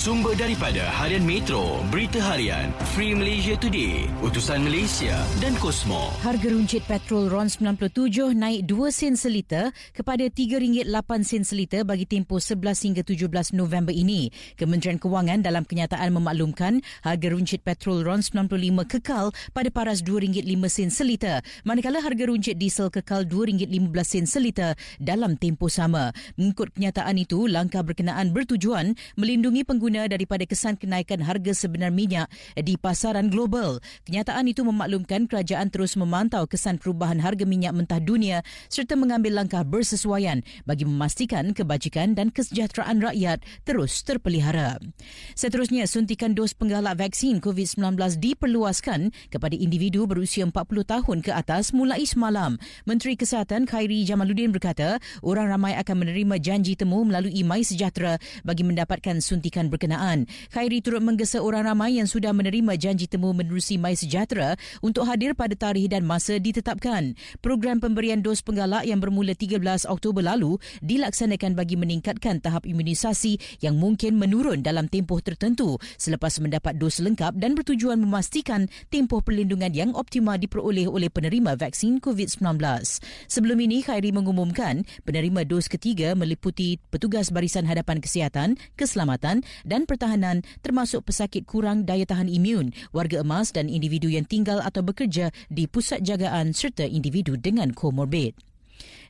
Sumber daripada Harian Metro, Berita Harian, Free Malaysia Today, Utusan Malaysia dan Kosmo. Harga runcit petrol RON 97 naik 2 sen seliter kepada RM3.8 sen seliter bagi tempoh 11 hingga 17 November ini. Kementerian Kewangan dalam kenyataan memaklumkan harga runcit petrol RON 95 kekal pada paras RM2.5 sen seliter manakala harga runcit diesel kekal RM2.15 sen seliter dalam tempoh sama. Mengikut kenyataan itu, langkah berkenaan bertujuan melindungi pengguna pengguna daripada kesan kenaikan harga sebenar minyak di pasaran global. Kenyataan itu memaklumkan kerajaan terus memantau kesan perubahan harga minyak mentah dunia serta mengambil langkah bersesuaian bagi memastikan kebajikan dan kesejahteraan rakyat terus terpelihara. Seterusnya, suntikan dos penggalak vaksin COVID-19 diperluaskan kepada individu berusia 40 tahun ke atas mulai semalam. Menteri Kesihatan Khairi Jamaluddin berkata, orang ramai akan menerima janji temu melalui My Sejahtera bagi mendapatkan suntikan berkenaan berkenaan. Khairi turut menggesa orang ramai yang sudah menerima janji temu menerusi My Sejahtera untuk hadir pada tarikh dan masa ditetapkan. Program pemberian dos penggalak yang bermula 13 Oktober lalu dilaksanakan bagi meningkatkan tahap imunisasi yang mungkin menurun dalam tempoh tertentu selepas mendapat dos lengkap dan bertujuan memastikan tempoh perlindungan yang optimal diperoleh oleh penerima vaksin COVID-19. Sebelum ini, Khairi mengumumkan penerima dos ketiga meliputi petugas barisan hadapan kesihatan, keselamatan dan pertahanan termasuk pesakit kurang daya tahan imun, warga emas dan individu yang tinggal atau bekerja di pusat jagaan serta individu dengan komorbid.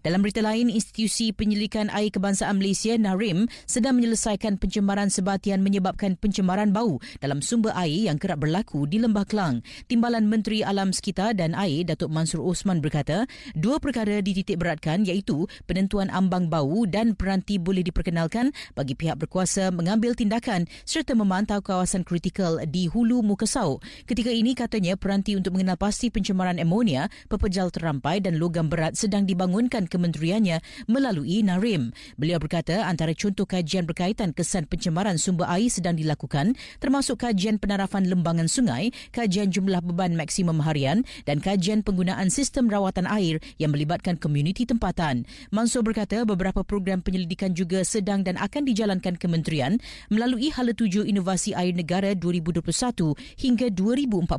Dalam berita lain, Institusi Penyelidikan Air Kebangsaan Malaysia, NARIM, sedang menyelesaikan pencemaran sebatian menyebabkan pencemaran bau dalam sumber air yang kerap berlaku di Lembah Kelang. Timbalan Menteri Alam Sekitar dan Air, Datuk Mansur Osman berkata, dua perkara dititik beratkan iaitu penentuan ambang bau dan peranti boleh diperkenalkan bagi pihak berkuasa mengambil tindakan serta memantau kawasan kritikal di Hulu Mukasau. Ketika ini katanya peranti untuk mengenal pasti pencemaran amonia, pepejal terampai dan logam berat sedang dibangunkan kementeriannya melalui NARIM. Beliau berkata antara contoh kajian berkaitan kesan pencemaran sumber air sedang dilakukan termasuk kajian penarafan lembangan sungai, kajian jumlah beban maksimum harian dan kajian penggunaan sistem rawatan air yang melibatkan komuniti tempatan. Mansur berkata beberapa program penyelidikan juga sedang dan akan dijalankan kementerian melalui Hala Tuju Inovasi Air Negara 2021 hingga 2040.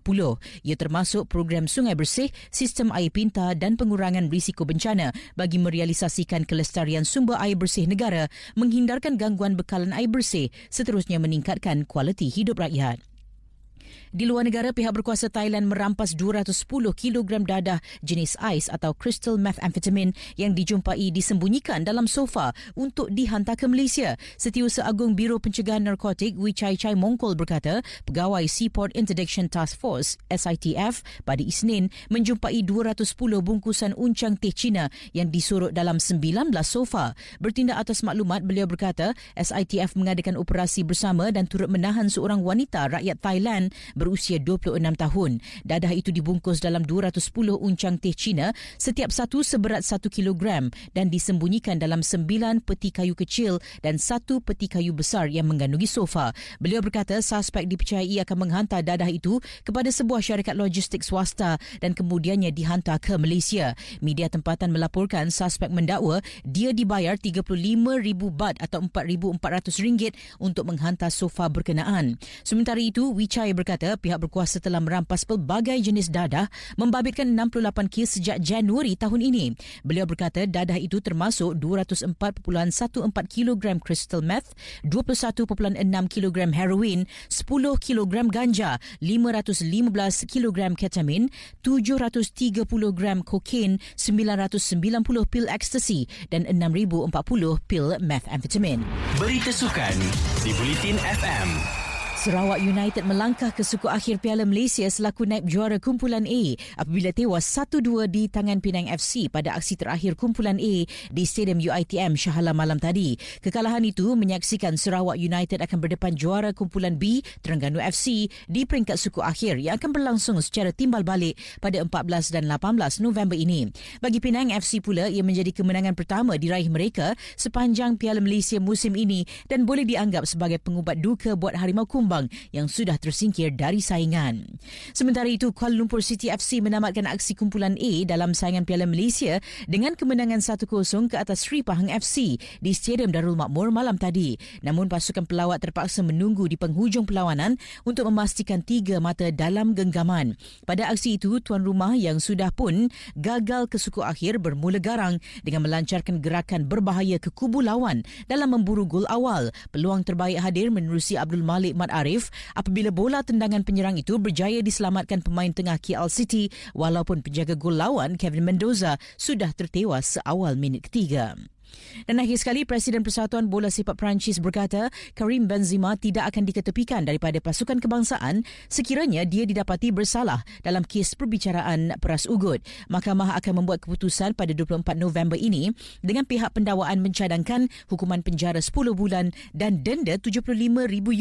Ia termasuk program sungai bersih, sistem air pintar dan pengurangan risiko bencana bagi merealisasikan kelestarian sumber air bersih negara, menghindarkan gangguan bekalan air bersih, seterusnya meningkatkan kualiti hidup rakyat. Di luar negara, pihak berkuasa Thailand merampas 210 kg dadah jenis ais atau crystal methamphetamine yang dijumpai disembunyikan dalam sofa untuk dihantar ke Malaysia. Setiausaha Agung Biro Pencegahan Narkotik Wee Chai Chai Mongkol berkata, pegawai Seaport Interdiction Task Force SITF pada Isnin menjumpai 210 bungkusan uncang teh Cina yang disurut dalam 19 sofa. Bertindak atas maklumat, beliau berkata SITF mengadakan operasi bersama dan turut menahan seorang wanita rakyat Thailand berusia 26 tahun. Dadah itu dibungkus dalam 210 uncang teh Cina setiap satu seberat 1 kilogram dan disembunyikan dalam 9 peti kayu kecil dan satu peti kayu besar yang mengandungi sofa. Beliau berkata suspek dipercayai akan menghantar dadah itu kepada sebuah syarikat logistik swasta dan kemudiannya dihantar ke Malaysia. Media tempatan melaporkan suspek mendakwa dia dibayar 35,000 bat atau 4,400 ringgit untuk menghantar sofa berkenaan. Sementara itu, Wichai berkata pihak berkuasa telah merampas pelbagai jenis dadah membabitkan 68 kes sejak Januari tahun ini. Beliau berkata dadah itu termasuk 204.14 kg crystal meth, 21.6 kg heroin, 10 kg ganja, 515 kg ketamin, 730 gram kokain, 990 pil ecstasy dan 6040 pil methamphetamine. Berita sukan di Bulletin FM. Sarawak United melangkah ke suku akhir Piala Malaysia selaku naib juara kumpulan A apabila tewas 1-2 di tangan Penang FC pada aksi terakhir kumpulan A di Stadium UITM Shah malam tadi. Kekalahan itu menyaksikan Sarawak United akan berdepan juara kumpulan B Terengganu FC di peringkat suku akhir yang akan berlangsung secara timbal balik pada 14 dan 18 November ini. Bagi Penang FC pula, ia menjadi kemenangan pertama diraih mereka sepanjang Piala Malaysia musim ini dan boleh dianggap sebagai pengubat duka buat Harimau Kumbang Jombang yang sudah tersingkir dari saingan. Sementara itu, Kuala Lumpur City FC menamatkan aksi kumpulan A dalam saingan Piala Malaysia dengan kemenangan 1-0 ke atas Sri Pahang FC di Stadium Darul Makmur malam tadi. Namun pasukan pelawat terpaksa menunggu di penghujung perlawanan untuk memastikan tiga mata dalam genggaman. Pada aksi itu, tuan rumah yang sudah pun gagal ke suku akhir bermula garang dengan melancarkan gerakan berbahaya ke kubu lawan dalam memburu gol awal. Peluang terbaik hadir menerusi Abdul Malik Mat Arif apabila bola tendangan penyerang itu berjaya diselamatkan pemain tengah KL City walaupun penjaga gol lawan Kevin Mendoza sudah tertewas seawal minit ketiga. Dan akhir sekali, Presiden Persatuan Bola Sepak Perancis berkata Karim Benzema tidak akan diketepikan daripada pasukan kebangsaan sekiranya dia didapati bersalah dalam kes perbicaraan peras ugut. Mahkamah akan membuat keputusan pada 24 November ini dengan pihak pendawaan mencadangkan hukuman penjara 10 bulan dan denda 75,000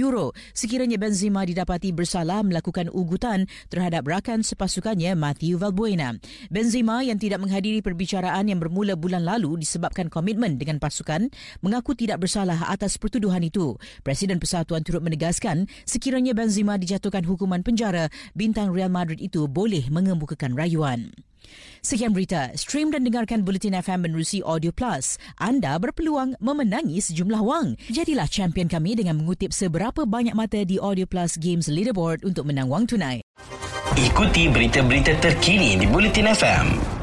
euro sekiranya Benzema didapati bersalah melakukan ugutan terhadap rakan sepasukannya Matthew Valbuena. Benzema yang tidak menghadiri perbicaraan yang bermula bulan lalu disebabkan komitmen komitmen dengan pasukan mengaku tidak bersalah atas pertuduhan itu. Presiden Persatuan turut menegaskan sekiranya Benzema dijatuhkan hukuman penjara, bintang Real Madrid itu boleh mengemukakan rayuan. Sekian berita. Stream dan dengarkan Bulletin FM menerusi Audio Plus. Anda berpeluang memenangi sejumlah wang. Jadilah champion kami dengan mengutip seberapa banyak mata di Audio Plus Games Leaderboard untuk menang wang tunai. Ikuti berita-berita terkini di Bulletin FM.